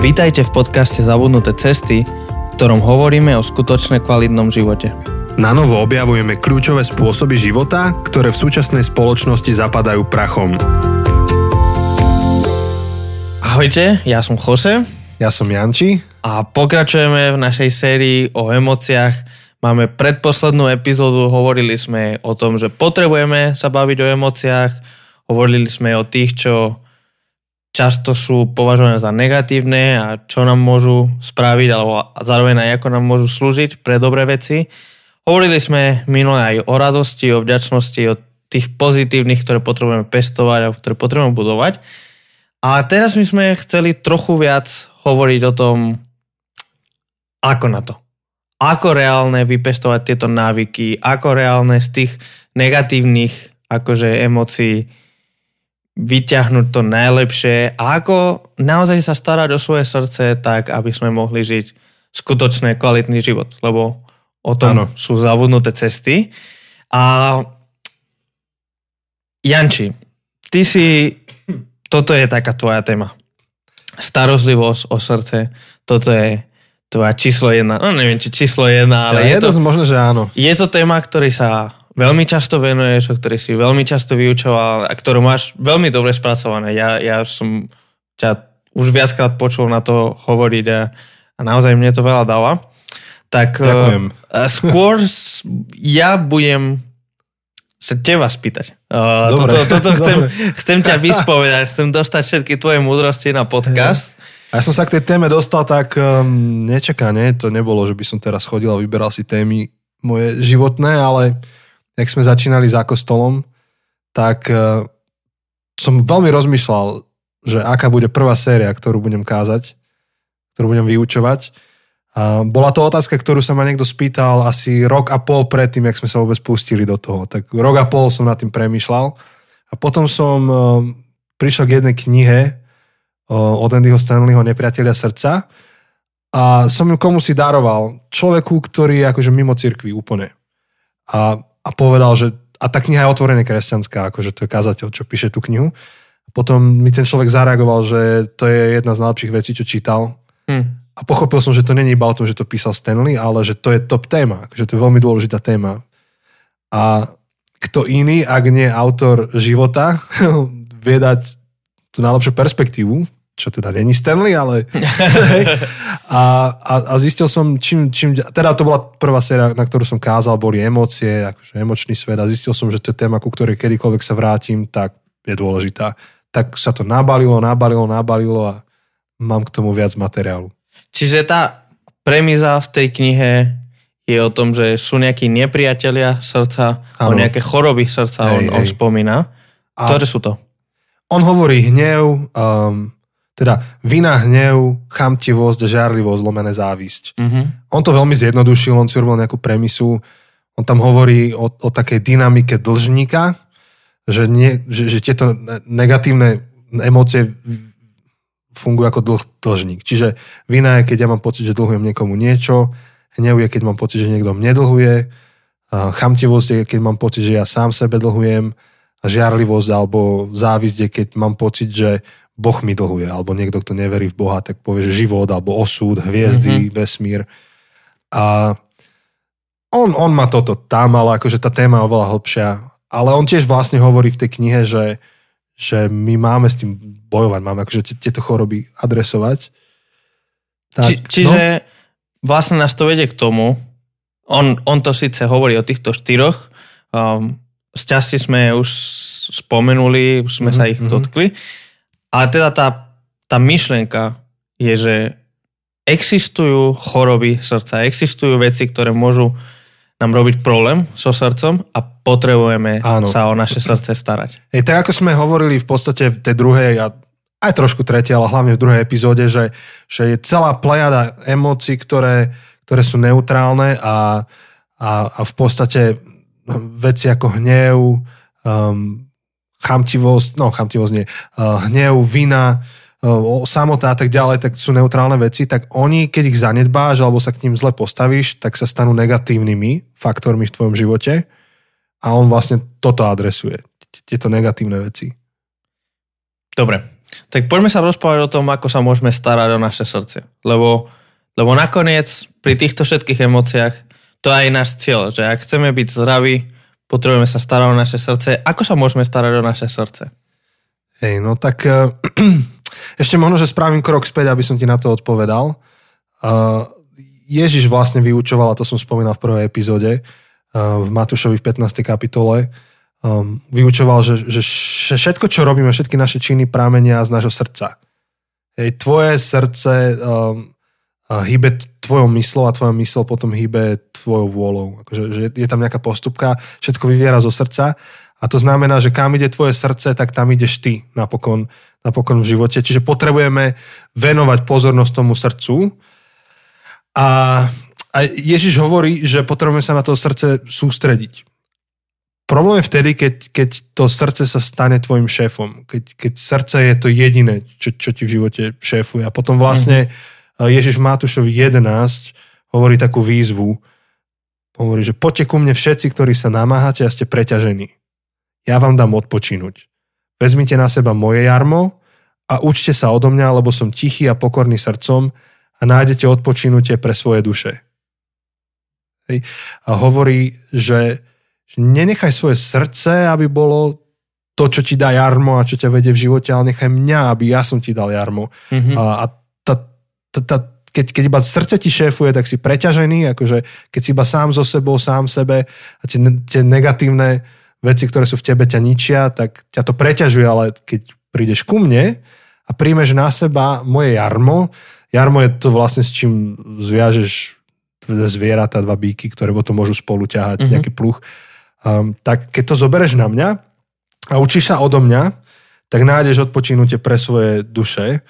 Vítajte v podcaste Zabudnuté cesty, v ktorom hovoríme o skutočne kvalitnom živote. Na novo objavujeme kľúčové spôsoby života, ktoré v súčasnej spoločnosti zapadajú prachom. Ahojte, ja som Jose Ja som Janči. a pokračujeme v našej sérii o emóciách. Máme predposlednú epizódu, hovorili sme o tom, že potrebujeme sa baviť o emóciách, hovorili sme o tých, čo často sú považované za negatívne a čo nám môžu spraviť, alebo zároveň aj ako nám môžu slúžiť pre dobré veci. Hovorili sme minule aj o radosti, o vďačnosti, o tých pozitívnych, ktoré potrebujeme pestovať a ktoré potrebujeme budovať. A teraz my sme chceli trochu viac hovoriť o tom, ako na to. Ako reálne vypestovať tieto návyky, ako reálne z tých negatívnych akože emócií vyťahnuť to najlepšie a ako naozaj sa starať o svoje srdce tak, aby sme mohli žiť skutočne kvalitný život, lebo o tom Áno. sú zabudnuté cesty. A Janči, ty si, toto je taká tvoja téma. Starozlivosť o srdce, toto je tvoja číslo jedna. No neviem, či číslo jedna, ale Ale je, je to, možno, že áno. je to téma, ktorý sa veľmi často venuješ, o ktorej si veľmi často vyučoval a ktorú máš veľmi dobre spracované. Ja, ja som ťa už viackrát počul na to hovoriť a, a naozaj mne to veľa dáva. Tak Ďakujem. uh, skôr ja budem sa teba spýtať. Uh, Dobre, toto, toto chcem, dobre. chcem ťa vyspovedať, chcem dostať všetky tvoje múdrosti na podcast. A ja som sa k tej téme dostal tak um, nečakane. To nebolo, že by som teraz chodil a vyberal si témy moje životné, ale jak sme začínali za kostolom, tak uh, som veľmi rozmýšľal, že aká bude prvá séria, ktorú budem kázať, ktorú budem vyučovať. Bola to otázka, ktorú sa ma niekto spýtal asi rok a pol predtým, jak sme sa vôbec pustili do toho. Tak rok a pol som nad tým premýšľal. A potom som um, prišiel k jednej knihe o- od Andyho Stanleyho Nepriatelia srdca a som ju komu si daroval. Človeku, ktorý je akože mimo cirkvi úplne. A, a povedal, že a tá kniha je otvorené kresťanská, akože to je kazateľ, čo píše tú knihu. Potom mi ten človek zareagoval, že to je jedna z najlepších vecí, čo čítal. Hm. A pochopil som, že to není iba o tom, že to písal Stanley, ale že to je top téma, že to je veľmi dôležitá téma. A kto iný, ak nie autor života, vie dať tú najlepšiu perspektívu, čo teda není Stanley, ale... a, a, a zistil som, čím, čím... Teda to bola prvá séria, na ktorú som kázal, boli emócie, akože emočný svet a zistil som, že to je téma, ku ktorej kedykoľvek sa vrátim, tak je dôležitá. Tak sa to nabalilo, nabalilo, nabalilo a mám k tomu viac materiálu. Čiže tá premiza v tej knihe je o tom, že sú nejakí nepriatelia srdca, o Áno. nejaké choroby srdca Hej, on, on hej. spomína. A- Ktoré sú to? On hovorí hnev, um, teda vina, hnev, chamtivosť, žiarlivosť, lomené závisť. Mhm. On to veľmi zjednodušil, on si urobil nejakú premisu. On tam hovorí o, o takej dynamike dlžníka, že, nie, že, že tieto ne- negatívne emócie fungujú ako dlh, dlžník. Čiže vina je, keď ja mám pocit, že dlhujem niekomu niečo, hnev je, keď mám pocit, že niekto mne dlhuje, chamtivosť je, keď mám pocit, že ja sám sebe dlhujem, žiarlivosť alebo závisť je, keď mám pocit, že Boh mi dlhuje, alebo niekto, kto neverí v Boha, tak povie, že život, alebo osud, hviezdy, mm-hmm. vesmír. A on, on má toto tam, ale akože tá téma je oveľa hlbšia. Ale on tiež vlastne hovorí v tej knihe, že, že my máme s tým bojovať, máme akože tieto choroby adresovať. Či, čiže vlastne nás to vedie k tomu, on, on to síce hovorí o týchto štyroch, um, z časti sme už spomenuli, už sme Mhm, sa ich mhm. dotkli, ale teda tá, tá myšlienka je, že existujú choroby srdca, existujú veci, ktoré môžu nám robiť problém so srdcom a potrebujeme Áno. sa o naše srdce starať. Hej, tak ako sme hovorili v podstate v tej druhej a aj trošku tretie, ale hlavne v druhej epizóde, že, že je celá plejada emócií, ktoré, ktoré sú neutrálne a, a, a v podstate veci ako hnev, um, chamtivosť, no chamtivosť nie, uh, hnev, vina, uh, samota a tak ďalej, tak sú neutrálne veci, tak oni, keď ich zanedbáš alebo sa k ním zle postavíš, tak sa stanú negatívnymi faktormi v tvojom živote a on vlastne toto adresuje, tieto negatívne veci. Dobre, tak poďme sa rozprávať o tom, ako sa môžeme starať o naše srdce. Lebo, lebo nakoniec pri týchto všetkých emóciách to je aj náš cieľ, že ak chceme byť zdraví, potrebujeme sa starať o naše srdce. Ako sa môžeme starať o naše srdce? Hej, no tak uh, ešte možno, že spravím krok späť, aby som ti na to odpovedal. Uh, Ježiš vlastne vyučoval, a to som spomínal v prvej epizóde, uh, v Matúšovi v 15. kapitole, um, vyučoval, že, že všetko, čo robíme, všetky naše činy prámenia z nášho srdca. Hej, tvoje srdce um, hýbe tvojou myslou a tvoja mysl potom hýbe tvojou vôľou. Akože, že je tam nejaká postupka, všetko vyviera zo srdca a to znamená, že kam ide tvoje srdce, tak tam ideš ty napokon, napokon v živote. Čiže potrebujeme venovať pozornosť tomu srdcu a, a Ježiš hovorí, že potrebujeme sa na to srdce sústrediť. Problém je vtedy, keď, keď to srdce sa stane tvojim šéfom. Keď, keď srdce je to jediné, čo, čo ti v živote šéfuje. A potom vlastne mm-hmm Ježiš Matúšovi 11 hovorí takú výzvu. Hovorí, že poďte ku mne všetci, ktorí sa namáhate a ste preťažení. Ja vám dám odpočinúť. Vezmite na seba moje jarmo a učte sa odo mňa, lebo som tichý a pokorný srdcom a nájdete odpočinutie pre svoje duše. Hej. A hovorí, že nenechaj svoje srdce, aby bolo to, čo ti dá jarmo a čo ťa vedie v živote, ale nechaj mňa, aby ja som ti dal jarmo. Mm-hmm. A, a tá, tá, keď, keď iba srdce ti šéfuje, tak si preťažený, akože keď si iba sám so sebou, sám sebe a tie, tie negatívne veci, ktoré sú v tebe, ťa ničia, tak ťa to preťažuje, ale keď prídeš ku mne a príjmeš na seba moje jarmo, jarmo je to vlastne s čím zviažeš zvieratá, dva bíky, ktoré potom môžu spolu ťahať, mm-hmm. nejaký pluch, um, tak keď to zobereš na mňa a učíš sa odo mňa, tak nájdeš odpočinutie pre svoje duše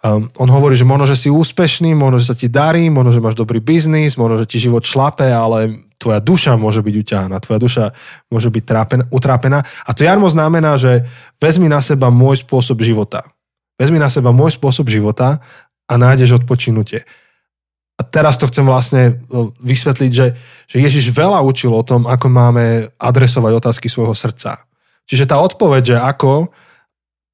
Um, on hovorí, že možno, že si úspešný, možno, že sa ti darí, možno, že máš dobrý biznis, možno, že ti život šlape, ale tvoja duša môže byť uťahaná, tvoja duša môže byť trápená, utrápená. A to jarmo znamená, že vezmi na seba môj spôsob života. Vezmi na seba môj spôsob života a nájdeš odpočinutie. A teraz to chcem vlastne vysvetliť, že, že Ježiš veľa učil o tom, ako máme adresovať otázky svojho srdca. Čiže tá odpoveď, že ako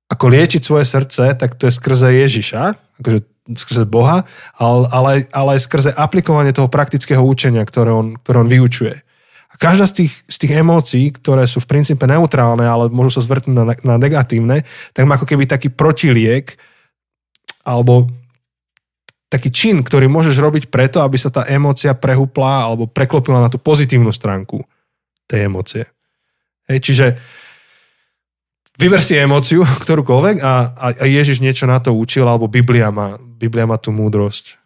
ako liečiť svoje srdce, tak to je skrze Ježiša, akože skrze Boha, ale, ale, aj skrze aplikovanie toho praktického učenia, ktoré on, ktoré on vyučuje. A každá z tých, z tých emócií, ktoré sú v princípe neutrálne, ale môžu sa zvrtnúť na, na negatívne, tak má ako keby taký protiliek, alebo taký čin, ktorý môžeš robiť preto, aby sa tá emócia prehupla alebo preklopila na tú pozitívnu stránku tej emócie. Hej, čiže vyber si emóciu, ktorúkoľvek a, a Ježiš niečo na to učil, alebo Biblia má, Biblia má tú múdrosť.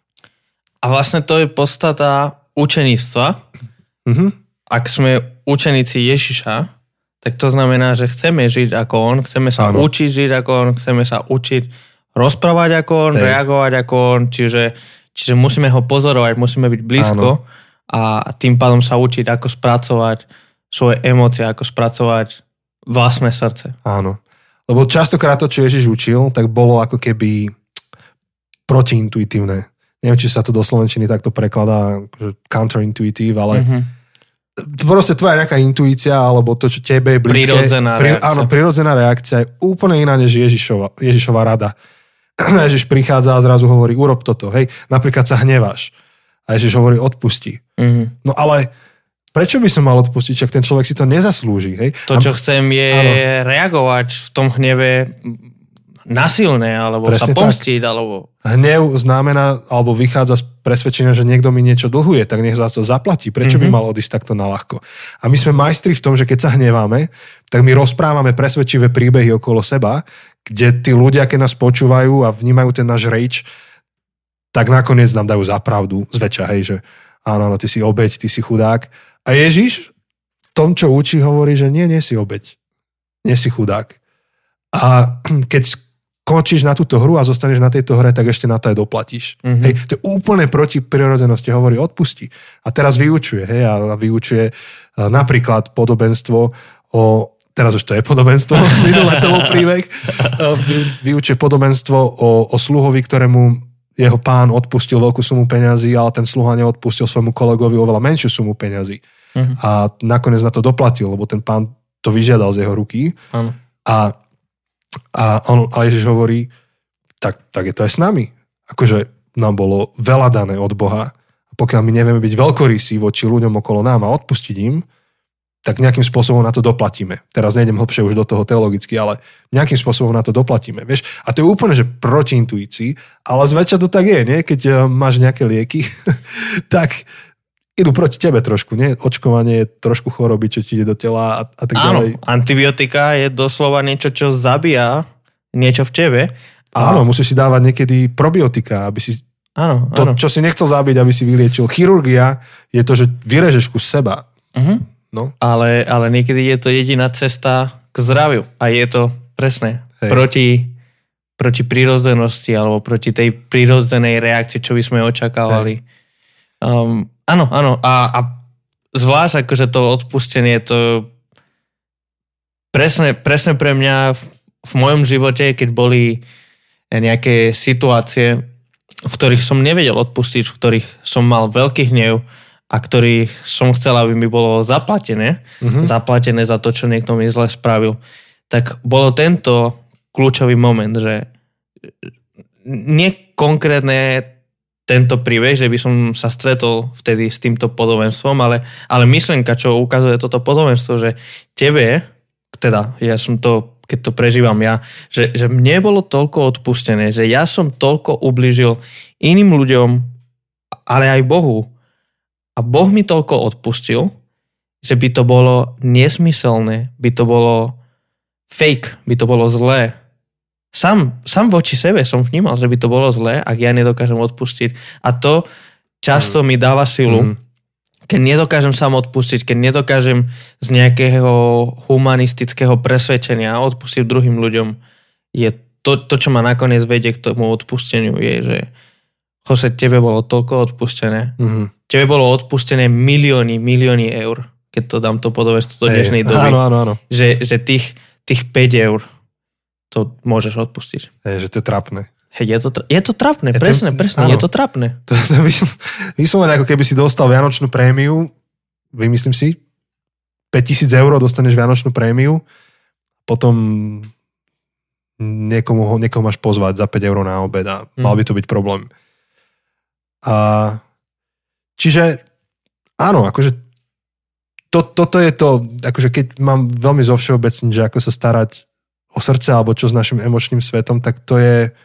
A vlastne to je podstata učeníctva. Mm-hmm. Ak sme učeníci Ježiša, tak to znamená, že chceme žiť ako on, chceme sa Áno. učiť žiť ako on, chceme sa učiť rozprávať ako on, Hej. reagovať ako on, čiže, čiže musíme ho pozorovať, musíme byť blízko Áno. a tým pádom sa učiť, ako spracovať svoje emócie, ako spracovať vlastné srdce. Áno. Lebo častokrát to, čo Ježiš učil, tak bolo ako keby protiintuitívne. Neviem, či sa to do Slovenčiny takto prekladá, counterintuitive, ale mm-hmm. proste tvoja nejaká intuícia, alebo to, čo tebe je blízke. Prirodzená pri, reakcia. Áno, prirodzená reakcia je úplne iná než Ježišova, Ježišova rada. Ježiš prichádza a zrazu hovorí, urob toto. Hej, napríklad sa hneváš. A Ježiš hovorí, odpusti. Mm-hmm. No ale Prečo by som mal odpustiť, však ten človek si to nezaslúži. Hej? To, čo a... chcem, je áno. reagovať v tom hneve nasilné, alebo Presne sa pomstiť, tak. alebo... Hnev znamená, alebo vychádza z presvedčenia, že niekto mi niečo dlhuje, tak nech za to zaplatí. Prečo mm-hmm. by mhm. mal odísť takto na ľahko? A my sme majstri v tom, že keď sa hneváme, tak my rozprávame presvedčivé príbehy okolo seba, kde tí ľudia, keď nás počúvajú a vnímajú ten náš reč, tak nakoniec nám dajú zapravdu zväčša, hej, že áno, áno, ty si obeď, ty si chudák a Ježiš v tom, čo učí, hovorí, že nie, nie si obeď. Nie si chudák. A keď končíš na túto hru a zostaneš na tejto hre, tak ešte na to aj doplatíš. Mm-hmm. Hej, to je úplne proti prirodzenosti. Hovorí, odpusti. A teraz vyučuje. Hej, a vyučuje e, napríklad podobenstvo o teraz už to je podobenstvo, minulé to bol príbeh, e, vyučuje podobenstvo o, o sluhovi, ktorému jeho pán odpustil veľkú sumu peňazí, ale ten sluha neodpustil svojmu kolegovi oveľa menšiu sumu peňazí. Uh-huh. A nakoniec na to doplatil, lebo ten pán to vyžiadal z jeho ruky. A A, on, a Ježiš hovorí, tak, tak je to aj s nami. Akože nám bolo veľa dané od Boha. A pokiaľ my nevieme byť veľkorysí voči ľuďom okolo nám a odpustiť im, tak nejakým spôsobom na to doplatíme. Teraz nejdem hlbšie už do toho teologicky, ale nejakým spôsobom na to doplatíme. Vieš? A to je úplne, že proti intuícii, ale zväčša to tak je, nie? keď eh, máš nejaké lieky, tak idú proti tebe trošku, nie? Očkovanie je trošku choroby, čo ti ide do tela a, a tak Áno, ďalej. antibiotika je doslova niečo, čo zabíja niečo v tebe. A, Áno, musíš si dávať niekedy probiotika, aby si áno, to, áno. čo si nechcel zabiť, aby si vyliečil. Chirurgia je to, že vyrežeš kus seba. Uh-huh. No, Ale, ale niekedy je to jediná cesta k zdraviu. A je to presne Hej. proti, proti prírodzenosti alebo proti tej prírodzenej reakcii, čo by sme očakávali. Um, áno, áno. A, a zvlášť akože to odpustenie, to presne, presne pre mňa v, v mojom živote, keď boli nejaké situácie, v ktorých som nevedel odpustiť, v ktorých som mal veľký hnev a ktorých som chcel, aby mi bolo zaplatené, Mhm. zaplatené za to, čo niekto mi zle spravil, tak bolo tento kľúčový moment, že nie konkrétne tento príbeh, že by som sa stretol vtedy s týmto podobenstvom, ale, ale myšlenka, čo ukazuje toto podobenstvo, že tebe, teda ja som to, keď to prežívam ja, že, že mne bolo toľko odpustené, že ja som toľko ubližil iným ľuďom, ale aj Bohu. A Boh mi toľko odpustil, že by to bolo nesmyselné, by to bolo fake, by to bolo zlé. Sám, sám voči sebe som vnímal, že by to bolo zlé, ak ja nedokážem odpustiť. A to často mi dáva silu, Mhm. keď nedokážem sám odpustiť, keď nedokážem z nejakého humanistického presvedčenia odpustiť druhým ľuďom, je to, to, čo ma nakoniec vedie k tomu odpusteniu, je, že Jose, tebe bolo toľko odpustené. Mhm. Tebe bolo odpustené milióny, milióny eur, keď to dám to podobenstvo do dnešnej doby. Áno, áno, áno. Že, že tých, tých 5 eur to môžeš odpustiť. Hej, že to je trapné. Hej, je to, tra- je to trapné, Je to- presne, presne, áno. je to trapné. To, to vysl- vyslovene ako keby si dostal vianočnú prémiu, vymyslím si, 5000 eur dostaneš vianočnú prémiu, potom niekomu, ho- niekoho máš pozvať za 5 eur na obed a mal by to byť problém. A, čiže áno, akože to, toto je to, akože keď mám veľmi zo všeobecniť, že ako sa starať o srdce alebo čo s našim emočným svetom, tak to je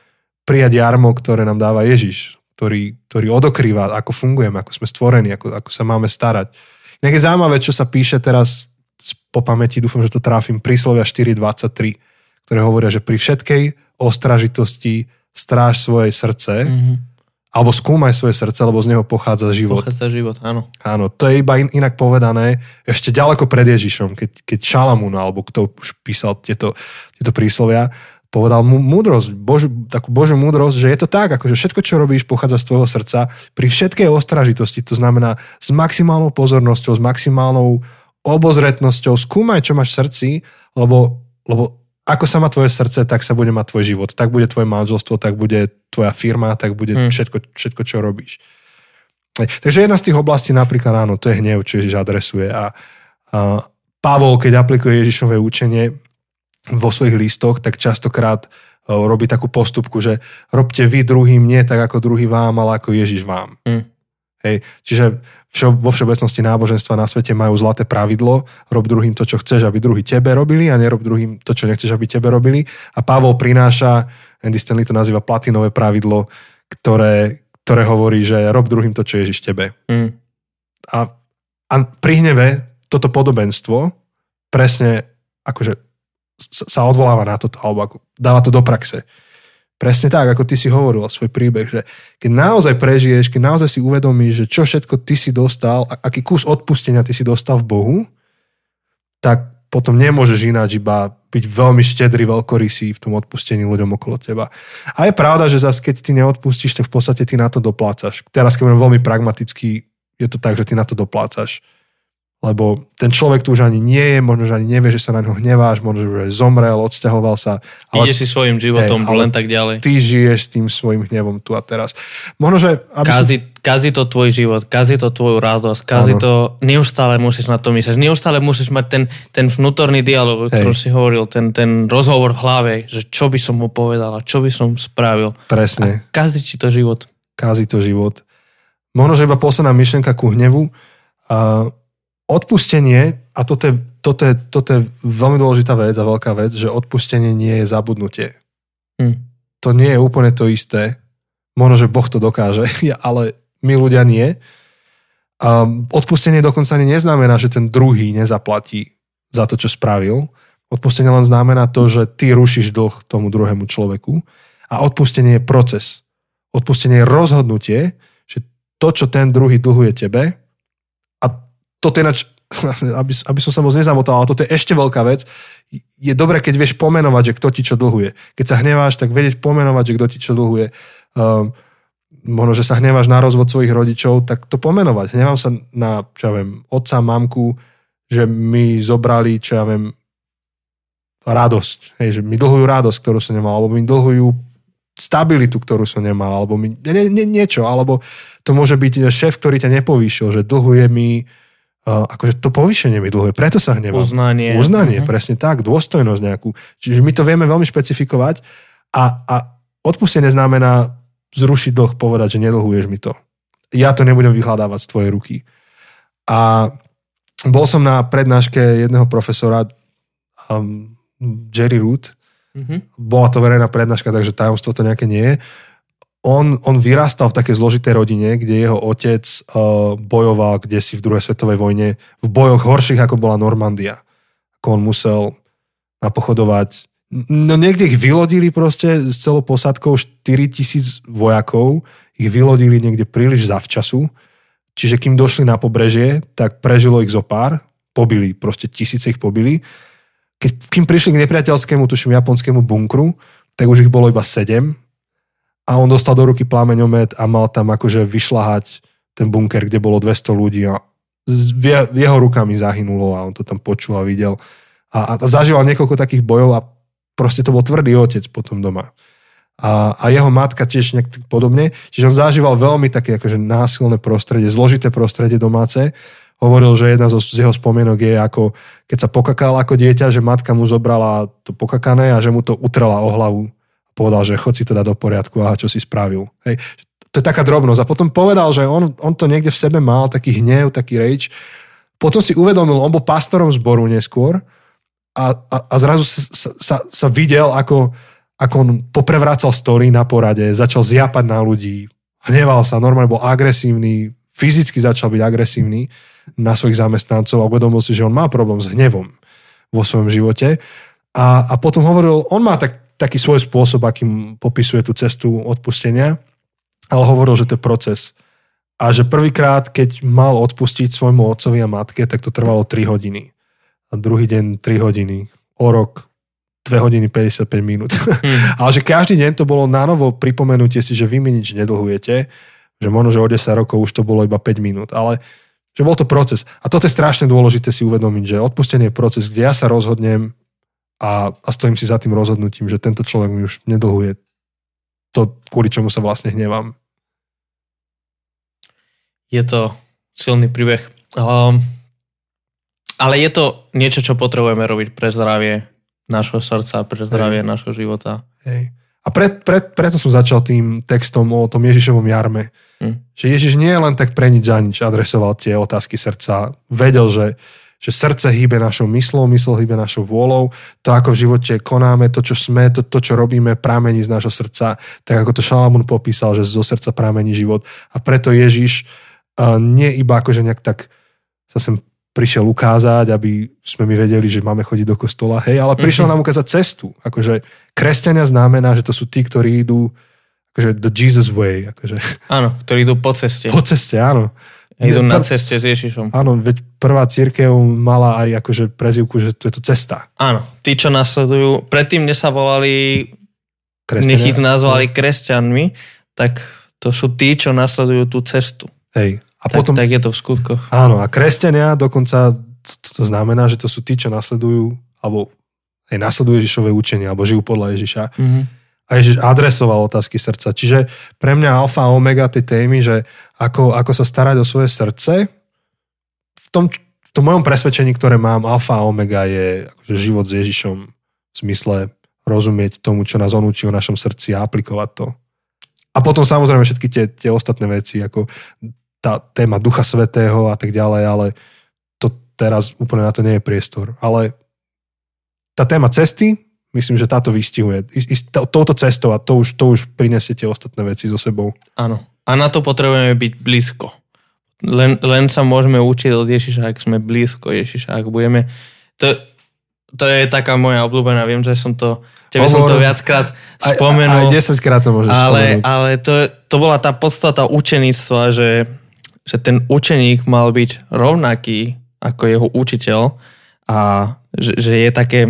prijať jarmo, ktoré nám dáva Ježiš, ktorý, ktorý odokrýva, ako fungujeme, ako sme stvorení, ako, ako sa máme starať. Inak je zaujímavé, čo sa píše teraz po pamäti, dúfam, že to tráfim, príslovia 4.23, ktoré hovoria, že pri všetkej ostražitosti stráž svoje srdce, Mhm. Alebo skúmaj svoje srdce, lebo z neho pochádza život. Pochádza život, áno. Áno, to je iba in, inak povedané ešte ďaleko pred Ježišom, keď, keď Šalamún, alebo kto už písal tieto, tieto príslovia, povedal mu múdrosť, Božu, takú Božú múdrosť, že je to tak, akože všetko, čo robíš, pochádza z tvojho srdca. Pri všetkej ostražitosti, to znamená s maximálnou pozornosťou, s maximálnou obozretnosťou, skúmaj, čo máš v srdci, lebo, lebo ako sa má tvoje srdce, tak sa bude mať tvoj život. Tak bude tvoje manželstvo, tak bude tvoja firma, tak bude Hmm. všetko, všetko, čo robíš. Takže jedna z tých oblastí napríklad, áno, to je hnev, čo Ježiš adresuje. A, a Pavol, keď aplikuje Ježišové učenie vo svojich listoch, tak častokrát e, robí takú postupku, že robte vy druhým nie tak ako druhý vám, ale ako Ježiš vám. Hm. Hej, čiže všo, vo všeobecnosti náboženstva na svete majú zlaté pravidlo, rob druhým to, čo chceš, aby druhý tebe robili a nerob druhým to, čo nechceš, aby tebe robili. A Pavol prináša, Andy Stanley to nazýva platinové pravidlo, ktoré, ktoré hovorí, že rob druhým to, čo Ježiš tebe. Hm. A, a pri hneve toto podobenstvo presne akože sa odvoláva na toto, alebo ako dáva to do praxe. Presne tak, ako ty si hovoril svoj príbeh, že keď naozaj prežiješ, keď naozaj si uvedomíš, že čo všetko ty si dostal, aký kus odpustenia ty si dostal v Bohu, tak potom nemôžeš ináč iba byť veľmi štedrý, veľkorysý v tom odpustení ľuďom okolo teba. A je pravda, že zase keď ty neodpustíš, tak v podstate ty na to doplácaš. Teraz, keď budem veľmi pragmatický, je to tak, že ty na to doplácaš. Lebo ten človek tu už ani nie je, možno, že ani nevie, že sa na ňo hneváš, možno, že zomrel, odsťahoval sa. Ale, Ide si svojim životom hej, len tak ďalej. Ty žiješ s tým svojim hnevom tu a teraz. Možno, že... Aby kazí, som... kazí to tvoj život, kazí to tvoju radosť, kazí ano. to... Neustále musíš na to myslieť, neustále musíš mať ten, ten vnútorný dialog, o ktorom si hovoril, ten, ten rozhovor v hlave, že čo by som mu povedal a čo by som spravil. Presne. A kazí ti to život. Kazí to život. Možno, že iba posledná myšlenka ku hnevu. Uh, odpustenie, a toto je, toto, je, toto je veľmi dôležitá vec a veľká vec, že odpustenie nie je zabudnutie. Hm. To nie je úplne to isté. Možno, že Boh to dokáže, ale my ľudia nie. A odpustenie dokonca ani neznamená, že ten druhý nezaplatí za to, čo spravil. Odpustenie len znamená to, že ty rušíš dlh tomu druhému človeku. A odpustenie je proces. Odpustenie je rozhodnutie, že to, čo ten druhý dlhuje tebe, toto ináč, aby, aby som sa moc nezamotal, ale toto je ešte veľká vec, je dobré, keď vieš pomenovať, že kto ti čo dlhuje. Keď sa hneváš, tak vedieť pomenovať, že kto ti čo dlhuje. Um, možno, že sa hneváš na rozvod svojich rodičov, tak to pomenovať. Hnevám sa na, čo ja viem, otca, mamku, že mi zobrali, čo ja viem, radosť. Hej, že mi dlhujú radosť, ktorú som nemal, alebo mi dlhujú stabilitu, ktorú som nemal, alebo mi nie, nie, niečo, alebo to môže byť šéf, ktorý ťa nepovýšil, že dlhuje mi akože to povýšenie mi dlhuje, preto sa hnevám. Uznanie. Uznanie, uh-huh. presne tak, dôstojnosť nejakú. Čiže my to vieme veľmi špecifikovať a, a odpustenie znamená zrušiť dlh, povedať, že nedlhuješ mi to. Ja to nebudem vyhľadávať z tvojej ruky. A bol som na prednáške jedného profesora um, Jerry Root. Uh-huh. Bola to verejná prednáška, takže tajomstvo to nejaké nie je on, on vyrastal v takej zložitej rodine, kde jeho otec uh, bojoval kde si v druhej svetovej vojne v bojoch horších, ako bola Normandia. Ako on musel napochodovať. No niekde ich vylodili proste s celou posadkou 4 tisíc vojakov, ich vylodili niekde príliš zavčasu, čiže kým došli na pobrežie, tak prežilo ich zo pár, pobili, proste tisíce ich pobili. Keď, kým prišli k nepriateľskému, tuším, japonskému bunkru, tak už ich bolo iba 7 a on dostal do ruky plameňomet a mal tam akože vyšľahať ten bunker, kde bolo 200 ľudí a jeho rukami zahynulo a on to tam počul a videl. A, a zažíval niekoľko takých bojov a proste to bol tvrdý otec potom doma. A, a jeho matka tiež nejak podobne. Čiže on zažíval veľmi také akože násilné prostredie, zložité prostredie domáce. Hovoril, že jedna zo, z jeho spomienok je ako, keď sa pokakal ako dieťa, že matka mu zobrala to pokakané a že mu to utrela o hlavu povedal, že chod si to dať do poriadku a čo si spravil. Hej. To je taká drobnosť. A potom povedal, že on, on to niekde v sebe mal, taký hnev, taký rage. Potom si uvedomil, on bol pastorom zboru neskôr a, a, a zrazu sa, sa, sa videl, ako, ako on poprevrácal stoly na porade, začal zjapať na ľudí, hneval sa, normálne bol agresívny, fyzicky začal byť agresívny na svojich zamestnancov a uvedomil si, že on má problém s hnevom vo svojom živote. A, a potom hovoril, on má tak taký svoj spôsob, akým popisuje tú cestu odpustenia, ale hovoril, že to je proces. A že prvýkrát, keď mal odpustiť svojmu otcovi a matke, tak to trvalo 3 hodiny. A druhý deň 3 hodiny. O rok 2 hodiny 55 minút. Hmm. ale že každý deň to bolo na novo pripomenutie si, že vy mi nič nedlhujete, že možno, že o 10 rokov už to bolo iba 5 minút, ale že bol to proces. A toto je strašne dôležité si uvedomiť, že odpustenie je proces, kde ja sa rozhodnem a, a stojím si za tým rozhodnutím, že tento človek mi už nedlhuje to, kvôli čomu sa vlastne hnevám. Je to silný príbeh. Um, ale je to niečo, čo potrebujeme robiť pre zdravie nášho srdca, pre zdravie Hej. nášho života. Hej. A pre, pre, preto som začal tým textom o tom Ježišovom jarme. Hm. Že Ježiš nie len tak pre nič za nič adresoval tie otázky srdca. Vedel, že že srdce hýbe našou myslou, mysl hýbe našou vôľou, to ako v živote konáme, to čo sme, to, to čo robíme, prámení z nášho srdca, tak ako to Šalamún popísal, že zo srdca prámení život. A preto Ježiš uh, nie iba akože nejak tak sa sem prišiel ukázať, aby sme my vedeli, že máme chodiť do kostola, hej, ale prišiel mm-hmm. nám ukázať cestu. Akože kresťania znamená, že to sú tí, ktorí idú akože the Jesus way. Akože. Áno, ktorí idú po ceste. Po ceste, áno. Idú na ceste s Ježišom. Áno, veď prvá církev mala aj akože prezivku, že to je to cesta. Áno, tí, čo nasledujú, predtým, než sa volali, nech ich nazvali kresťanmi, tak to sú tí, čo nasledujú tú cestu. Hej, a tak, tak je to v skutkoch. Áno, a kresťania dokonca, to znamená, že to sú tí, čo nasledujú, alebo aj nasledujú Ježišové učenie, alebo žijú podľa Ježiša. Mm-hmm. A Ježiš adresoval otázky srdca. Čiže pre mňa alfa a omega tej témy, že ako, ako sa starať o svoje srdce, v tom, v tom mojom presvedčení, ktoré mám, alfa a omega je akože život s Ježišom v zmysle rozumieť tomu, čo nás on o našom srdci a aplikovať to. A potom samozrejme všetky tie, tie ostatné veci, ako tá téma Ducha Svetého a tak ďalej, ale to teraz úplne na to nie je priestor. Ale tá téma cesty, myslím, že táto vystihuje. Touto cestou a to už, to už prinesie tie ostatné veci so sebou. Áno. A na to potrebujeme byť blízko. Len, len sa môžeme učiť od Ježiša, ak sme blízko Ježiša. Ak budeme... To, to je taká moja obľúbená, viem, že som to, tebe Hovor, som to viackrát spomenul. Aj, aj 10 krát to môžeš ale, spomenúť. Ale to, to bola tá podstata učeníctva, že že ten učeník mal byť rovnaký ako jeho učiteľ a že, že je také,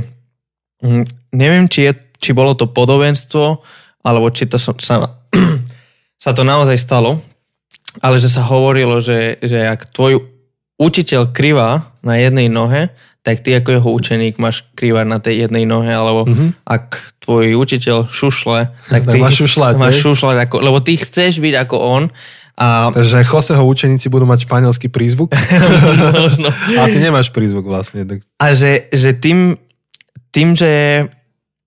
hm, neviem, či, je, či bolo to podobenstvo, alebo či to sa, sa to naozaj stalo, ale že sa hovorilo, že, že ak tvoj učiteľ krivá na jednej nohe, tak ty ako jeho učeník máš krývať na tej jednej nohe, alebo mm-hmm. ak tvoj učiteľ šušle, tak ty máš šušľať, máš šušľať ako, lebo ty chceš byť ako on a... Takže Joseho učeníci budú mať španielský prízvuk. Možno. A ty nemáš prízvuk vlastne. Tak... A že, že tým, tým, že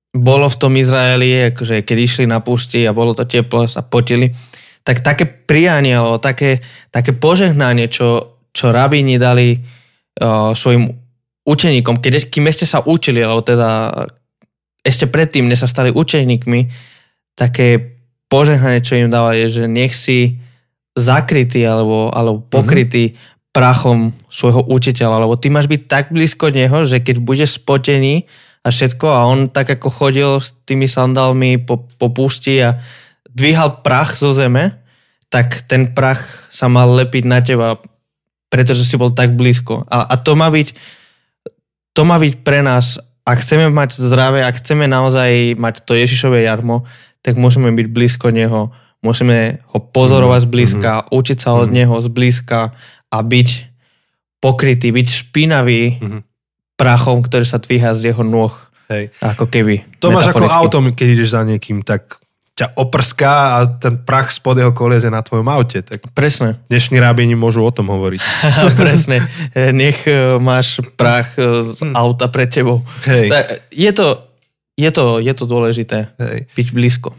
bolo v tom Izraeli, akože keď išli na púšti a bolo to teplo, sa potili, tak také prijanie, alebo také, také požehnanie, čo, čo rabíni dali uh, svojim učeníkom, keď, kým ešte sa učili, alebo teda ešte predtým, než sa stali učeníkmi, také požehnanie, čo im dávali, je, že nech si zakrytý alebo, alebo pokrytý mm-hmm. prachom svojho učiteľa, lebo ty máš byť tak blízko neho, že keď budeš spotený a všetko a on tak ako chodil s tými sandálmi po, po púšti a dvíhal prach zo zeme, tak ten prach sa mal lepiť na teba, pretože si bol tak blízko. A, a to má byť to má byť pre nás, ak chceme mať zdravé, ak chceme naozaj mať to Ježišové jarmo, tak môžeme byť blízko neho Môžeme ho pozorovať mm-hmm. zblízka, mm-hmm. učiť sa od mm-hmm. neho zblízka a byť pokrytý, byť špinavý mm-hmm. Prachom, ktorý sa dvíha z jeho nôh. Hej. Ako keby. To máš ako auto, keď ideš za niekým, tak ťa oprská a ten prach spod jeho kolies je na tvojom aute. Tak Presne. Dnešní rábini môžu o tom hovoriť. Presne. Nech e, máš prach e, z auta pred tebou. Hej. Je, to, je, to, je to dôležité. Hej. Byť blízko.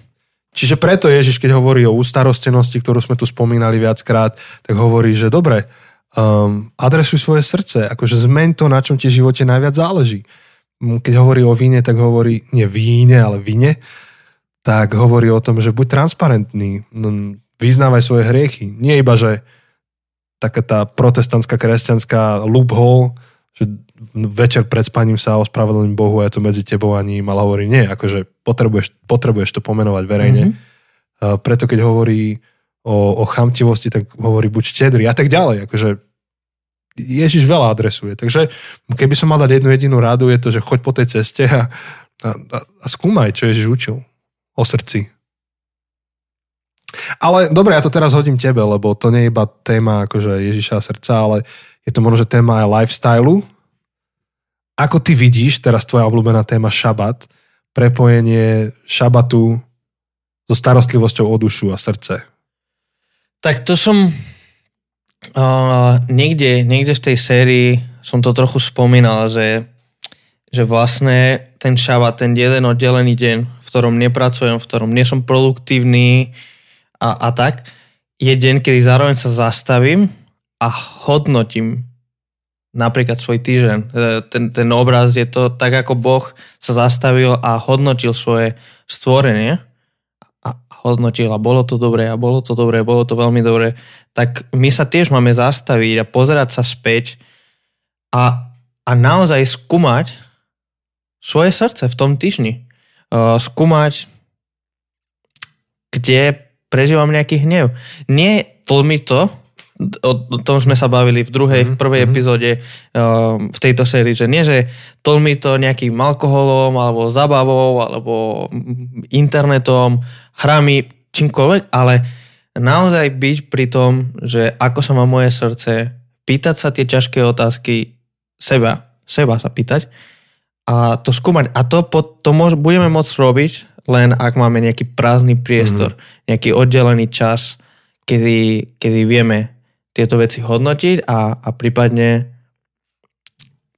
Čiže preto Ježiš, keď hovorí o ústarostenosti, ktorú sme tu spomínali viackrát, tak hovorí, že dobre, um, adresuj svoje srdce, akože zmeň to, na čom ti v živote najviac záleží. Keď hovorí o víne, tak hovorí, nie víne, ale vine, tak hovorí o tom, že buď transparentný, no, vyznávaj svoje hriechy. Nie iba, že taká tá protestantská, kresťanská loophole, že večer pred spaním sa ospravedlním Bohu a je to medzi tebou a ním, ale hovorí nie, akože potrebuješ, potrebuješ to pomenovať verejne. Mm-hmm. Uh, preto keď hovorí o, o chamtivosti, tak hovorí buď štedrý a tak ďalej. Akože Ježiš veľa adresuje. Takže keby som mal dať jednu jedinú rádu, je to, že choď po tej ceste a, a, a skúmaj, čo Ježiš učil o srdci. Ale dobre, ja to teraz hodím tebe, lebo to nie je iba téma akože Ježiša srdca, ale je to možno, že téma aj lifestylu. Ako ty vidíš, teraz tvoja obľúbená téma šabat, prepojenie šabatu so starostlivosťou o dušu a srdce? Tak to som uh, niekde, niekde v tej sérii som to trochu spomínal, že, že vlastne ten šabat, ten jeden oddelený deň, v ktorom nepracujem, v ktorom nie som produktívny a, a tak, je deň, kedy zároveň sa zastavím a hodnotím napríklad svoj týždeň. E, ten, ten obraz je to tak, ako Boh sa zastavil a hodnotil svoje stvorenie hodnotil a bolo to dobré a bolo to dobré, bolo to veľmi dobré, tak my sa tiež máme zastaviť a pozerať sa späť a, a naozaj skúmať svoje srdce v tom týždni. Uh, skúmať, kde prežívam nejaký hnev. Nie tlmiť to, o, o tom sme sa bavili v druhej, mm-hmm. v prvej mm-hmm. epizóde uh, v tejto sérii, že nie, že tlmi to nejakým alkoholom, alebo zabavou, alebo internetom, hrami, čímkoľvek, ale, naozaj byť pri tom, že ako sa má moje srdce, pýtať sa tie ťažké otázky seba, seba sa pýtať a to skúmať. A to, to môž, budeme môcť robiť len ak máme nejaký prázdny priestor, mm-hmm. nejaký oddelený čas, kedy, kedy vieme tieto veci hodnotiť a, a prípadne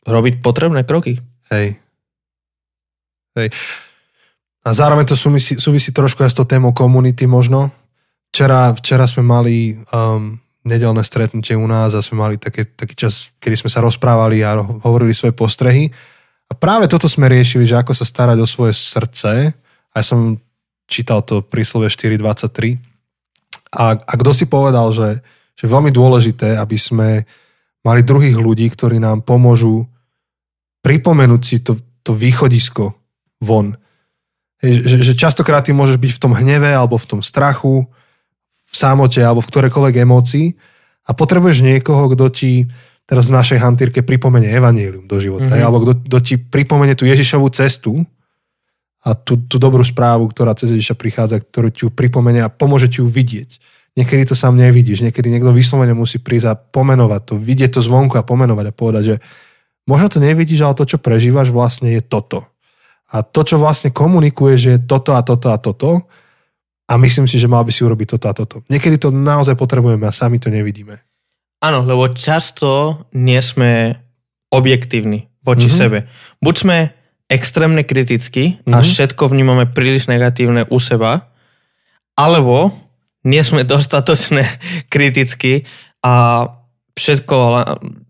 robiť potrebné kroky. Hej. Hej. A zároveň to súvisí, súvisí trošku aj s tou témou komunity možno. Včera, včera sme mali um, nedelné stretnutie u nás a sme mali také, taký čas, kedy sme sa rozprávali a hovorili svoje postrehy. A práve toto sme riešili, že ako sa starať o svoje srdce. A ja som čítal to príslove 4.23. A, a kto si povedal, že, že je veľmi dôležité, aby sme mali druhých ľudí, ktorí nám pomôžu pripomenúť si to, to východisko von že, že častokrát ty môžeš byť v tom hneve alebo v tom strachu, v samote alebo v ktorejkoľvek emócii a potrebuješ niekoho, kto ti teraz v našej hantírke pripomenie evanílium do života, mm-hmm. alebo kto, kto ti pripomenie tú Ježišovú cestu a tú, tú dobrú správu, ktorá cez Ježiša prichádza, ktorú ti ju pripomenie a pomôže ti ju vidieť. Niekedy to sám nevidíš, niekedy niekto vyslovene musí prísť a pomenovať to, vidieť to zvonku a pomenovať a povedať, že možno to nevidíš, ale to, čo prežívaš vlastne je toto. A to, čo vlastne komunikuje, že je toto a toto a toto a myslím si, že mal by si urobiť toto a toto. Niekedy to naozaj potrebujeme a sami to nevidíme. Áno, lebo často nie sme objektívni voči mm-hmm. sebe. Buď sme extrémne kritickí mm-hmm. a mhm. všetko vnímame príliš negatívne u seba, alebo nie sme dostatočne kritickí a všetko,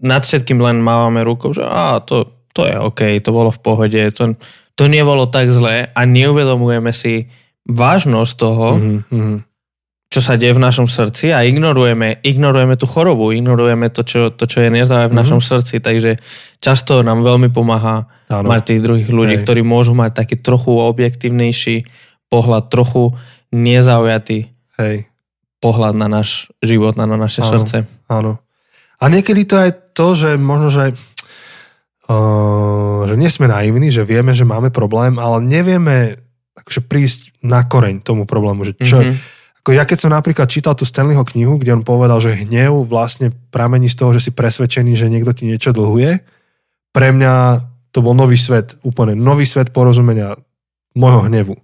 nad všetkým len mávame rukou, že á, to, to je OK, to bolo v pohode, to, to nebolo tak zlé a neuvedomujeme si vážnosť toho, mm-hmm. čo sa deje v našom srdci a ignorujeme, ignorujeme tú chorobu, ignorujeme to, čo, to, čo je nezdravé v mm-hmm. našom srdci, takže často nám veľmi pomáha ano. mať tých druhých ľudí, Hej. ktorí môžu mať taký trochu objektívnejší pohľad, trochu nezaujatý Hej. pohľad na náš život, na, na naše ano. srdce. Áno. A niekedy to je to, že možno, že uh, že nie sme naivní, že vieme, že máme problém, ale nevieme akože prísť na koreň tomu problému. Že čo, mm-hmm. ako ja keď som napríklad čítal tú Stanleyho knihu, kde on povedal, že hnev vlastne pramení z toho, že si presvedčený, že niekto ti niečo dlhuje, pre mňa to bol nový svet, úplne nový svet porozumenia môjho hnevu.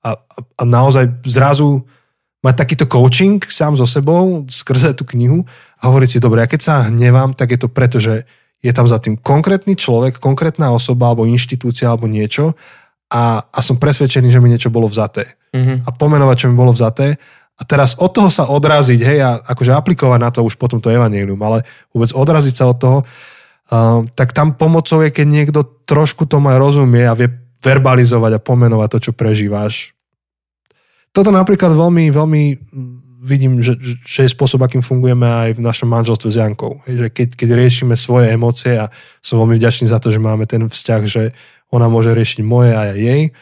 A, a, a naozaj zrazu mať takýto coaching sám so sebou skrze tú knihu a hovoriť si, dobre, ja keď sa hnevám, tak je to preto, že je tam za tým konkrétny človek, konkrétna osoba alebo inštitúcia alebo niečo a, a som presvedčený, že mi niečo bolo vzaté. Mm-hmm. A pomenovať, čo mi bolo vzaté a teraz od toho sa odraziť, hej, a akože aplikovať na to už potom to evanelium, ale vôbec odraziť sa od toho, uh, tak tam pomocou je, keď niekto trošku tomu aj rozumie a vie verbalizovať a pomenovať to, čo prežíváš. Toto napríklad veľmi, veľmi vidím, že, že je spôsob, akým fungujeme aj v našom manželstve s Jankou. Že keď, keď riešime svoje emócie a som veľmi vďačný za to, že máme ten vzťah, že ona môže riešiť moje a ja jej,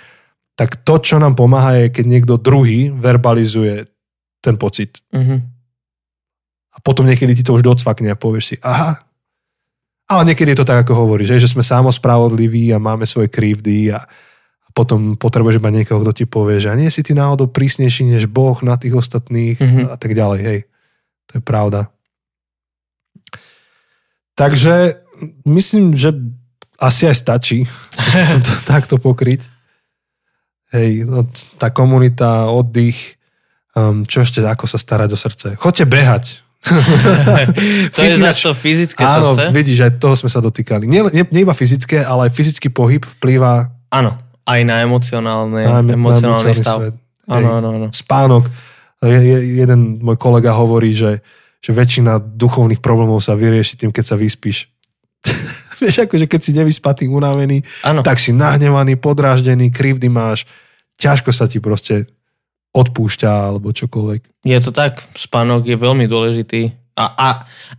tak to, čo nám pomáha, je, keď niekto druhý verbalizuje ten pocit. Mm-hmm. A potom niekedy ti to už docvakne a povieš si, aha, ale niekedy je to tak, ako hovoríš, že, že sme samospravodliví a máme svoje krivdy a, potom potrebuješ mať niekoho, kto ti povie, že nie si ty náhodou prísnejší než Boh na tých ostatných mm-hmm. a tak ďalej. Hej, to je pravda. Takže myslím, že asi aj stačí to, takto pokryť. Hej, no, tá komunita, oddych, um, čo ešte, ako sa starať o srdce. Choďte behať. to je za to fyzické Áno, srdce? vidíš, aj toho sme sa dotýkali. Nie, nie, nie iba fyzické, ale aj fyzický pohyb vplýva Áno aj na emocionálne, na, emocionálny na stav. Áno, áno, áno. Spánok. Je, je, jeden môj kolega hovorí, že, že väčšina duchovných problémov sa vyrieši tým, keď sa vyspíš. Vieš, akože keď si nevyspatý, unavený, ano. tak si nahnevaný, podráždený, krivdy máš, ťažko sa ti proste odpúšťa alebo čokoľvek. Je to tak, spánok je veľmi dôležitý. A, a,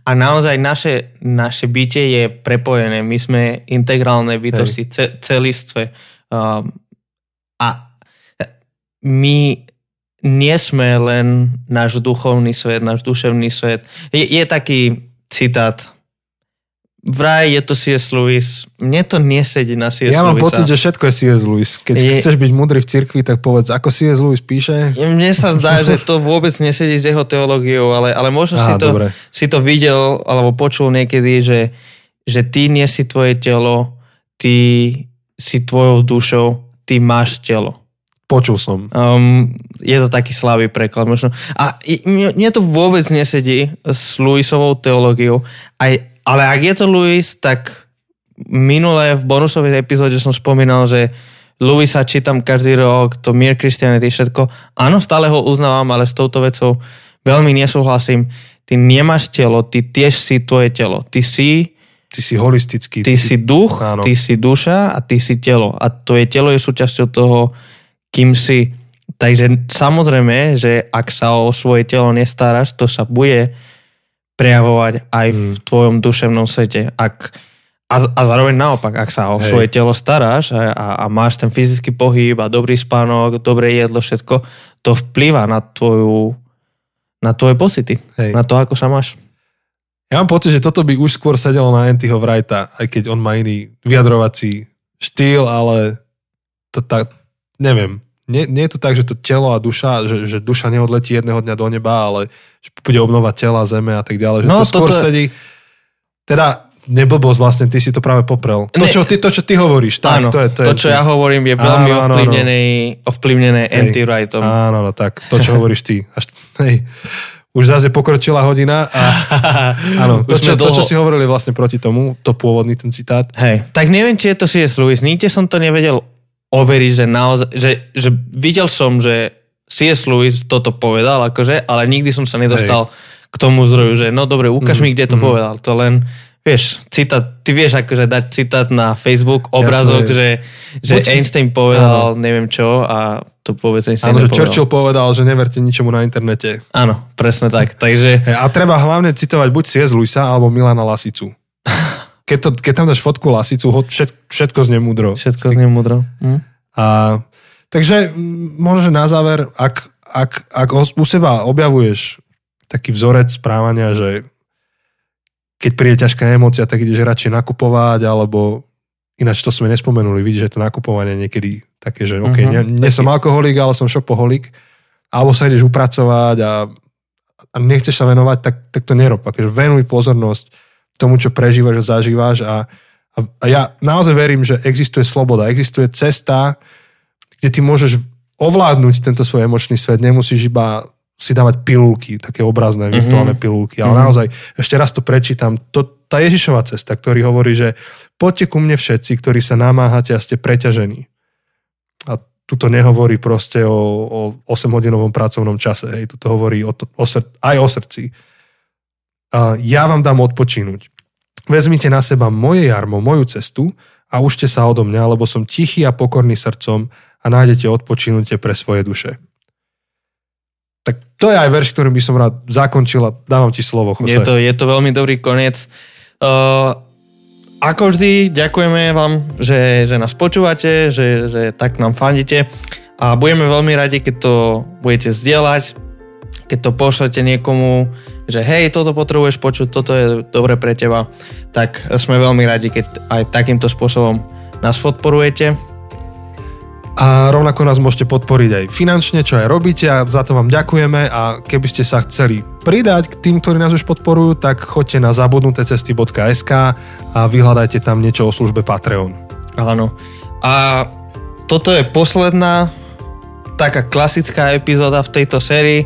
a naozaj naše, naše bytie je prepojené. My sme integrálne bytosti, ce, celistve. Um, a my nie sme len náš duchovný svet, náš duševný svet. Je, je taký citát, vraj je to C.S. Lewis. Mne to nesedí na C.S. Ja mám Lewisa. pocit, že všetko je C.S. Lewis. Keď Je- chceš byť múdry v cirkvi, tak povedz, ako C.S. Lewis píše. Mne sa zdá, že to vôbec nesedí s jeho teológiou, ale, ale možno si, Aha, to, dobre. si to videl alebo počul niekedy, že, že ty nie si tvoje telo, ty si tvojou dušou, ty máš telo. Počul som. Um, je to taký slabý preklad možno. A mne, mne to vôbec nesedí s Luisovou teológiou. Aj, ale ak je to Luis, tak minule v bonusovej epizóde som spomínal, že Luisa čítam každý rok, to Mere Christianity, všetko. Áno, stále ho uznávam, ale s touto vecou veľmi nesúhlasím. Ty nemáš telo, ty tiež si tvoje telo. Ty si, Ty si holistický. ty si duch, Áno. ty si duša a ty si telo. A tvoje telo je súčasťou toho, kým si. Takže samozrejme, že ak sa o svoje telo nestaráš, to sa bude prejavovať aj v Mm. tvojom duševnom svete. Ak, a, a zároveň naopak, ak sa o Hej. svoje telo staráš a, a, a máš ten fyzický pohyb a dobrý spánok, dobré jedlo, všetko, to vplýva na tvoju na tvoje pocity, Hej. na to, ako sa máš. Ja mám pocit, že toto by už skôr sedelo na Antyho Wrighta, aj keď on má iný vyjadrovací štýl, ale to tak, neviem. Nie, nie je to tak, že to telo a duša, že, že duša neodletí jedného dňa do neba, ale že bude obnovať tela, zeme a tak ďalej. Že No, to skôr toto sedí... Teda neblbosť vlastne, ty si to práve poprel. To, čo ty, to, čo ty hovoríš, tak, Áno, to je... To, je, to, čo ja hovorím, je veľmi Áno, áno, áno. ovplyvnené, ovplyvnené anti-rightom. Áno, no tak, to, čo hovoríš ty. Až, hej, už zase pokročila hodina a áno, to, čo, to, čo si hovorili vlastne proti tomu, to pôvodný ten citát, Hej, tak neviem, či je to C.S. Lewis. Nikde som to nevedel overiť, že naozaj, že, že videl som, že C.S. Lewis toto povedal, akože, ale nikdy som sa nedostal k tomu zdroju, že no dobre, ukáž Mhm, mi, kde to mhm. povedal. To len, vieš, citát, ty vieš akože dať citát na Facebook, obrazok, Jasné. že, že Einstein povedal neviem čo a to vôbec Einstein áno, že. Churchill povedal, že neverte ničomu na internete. Áno, presne tak. Takže a treba hlavne citovať buď C.S. Lewisa alebo Milana Lasicu. Keď, to, keď tam dáš fotku Lasicu, ho- všet, všetko znie múdro. všetko z neho mudro. Hm? A, takže možno, že na záver, ak, ak, ak u seba objavuješ taký vzorec správania, že keď príde ťažká emócia, tak ideš radšej nakupovať, alebo ináč to sme nespomenuli, vidíš, že to nakupovanie niekedy také, že OK, Mhm, nie, nie som alkoholik, ale som šopoholik, alebo sa ideš upracovať a, a nechceš sa venovať, tak, tak to nerob. Akože venuj pozornosť tomu, čo prežívaš a zažívaš a, a, a ja naozaj verím, že existuje sloboda, existuje cesta, kde ty môžeš ovládnuť tento svoj emočný svet, nemusíš iba si dávať pilulky, také obrazné, Mhm. virtuálne pilulky, ale Mhm. naozaj, ešte raz to prečítam, to, tá Ježišova cesta, ktorý hovorí, že poďte ku mne všetci, ktorí sa namáhate a ste preťažení. A tuto nehovorí proste o, o 8-hodinovom pracovnom čase, hej, tuto hovorí o to, o sr- aj o srdci. A ja vám dám odpočínuť. Vezmite na seba moje jarmo, moju cestu a užte sa odo mňa, lebo som tichý a pokorný srdcom a nájdete odpočinutie pre svoje duše. Tak to je aj verš, ktorým by som rád zakončil a dávam ti slovo, Jose. Je to, je to veľmi dobrý koniec. Uh, ako vždy, ďakujeme vám, že, že nás počúvate, že, že tak nám fandíte a budeme veľmi radi, keď to budete zdieľať, keď to pošlete niekomu, že hej, toto potrebuješ počuť, toto je dobre pre teba, tak sme veľmi radi, keď aj takýmto spôsobom nás podporujete. A rovnako nás môžete podporiť aj finančne, čo aj robíte a za to vám ďakujeme a keby ste sa chceli pridať k tým, ktorí nás už podporujú, tak choďte na zabudnutecesty.sk a vyhľadajte tam niečo o službe Patreon. Áno. A toto je posledná taká klasická epizóda v tejto sérii,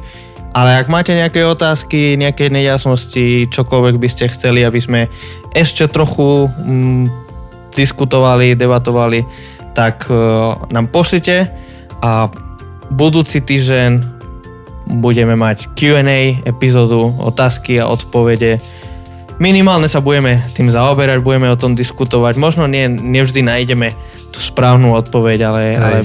ale ak máte nejaké otázky, nejaké nejasnosti, čokoľvek by ste chceli, aby sme ešte trochu mm, diskutovali, debatovali, tak uh, nám pošlite a budúci týždeň budeme mať Q&A epizódu, otázky a odpovede. Minimálne sa budeme tým zaoberať, budeme o tom diskutovať. Možno nie, nevždy nájdeme tú správnu odpoveď, ale, ale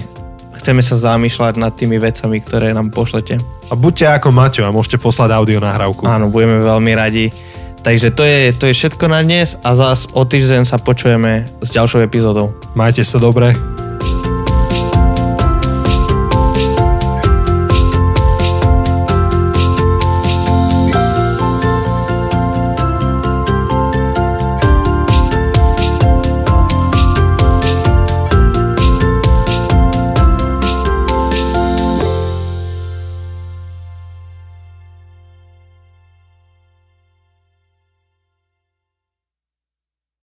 chceme sa zamýšľať nad tými vecami, ktoré nám pošlete. A buďte ako Maťo a môžete poslať audio nahrávku. Áno, budeme veľmi radi. Takže to je, to je všetko na dnes a zás o týždeň sa počujeme s ďalšou epizódou. Majte sa dobre.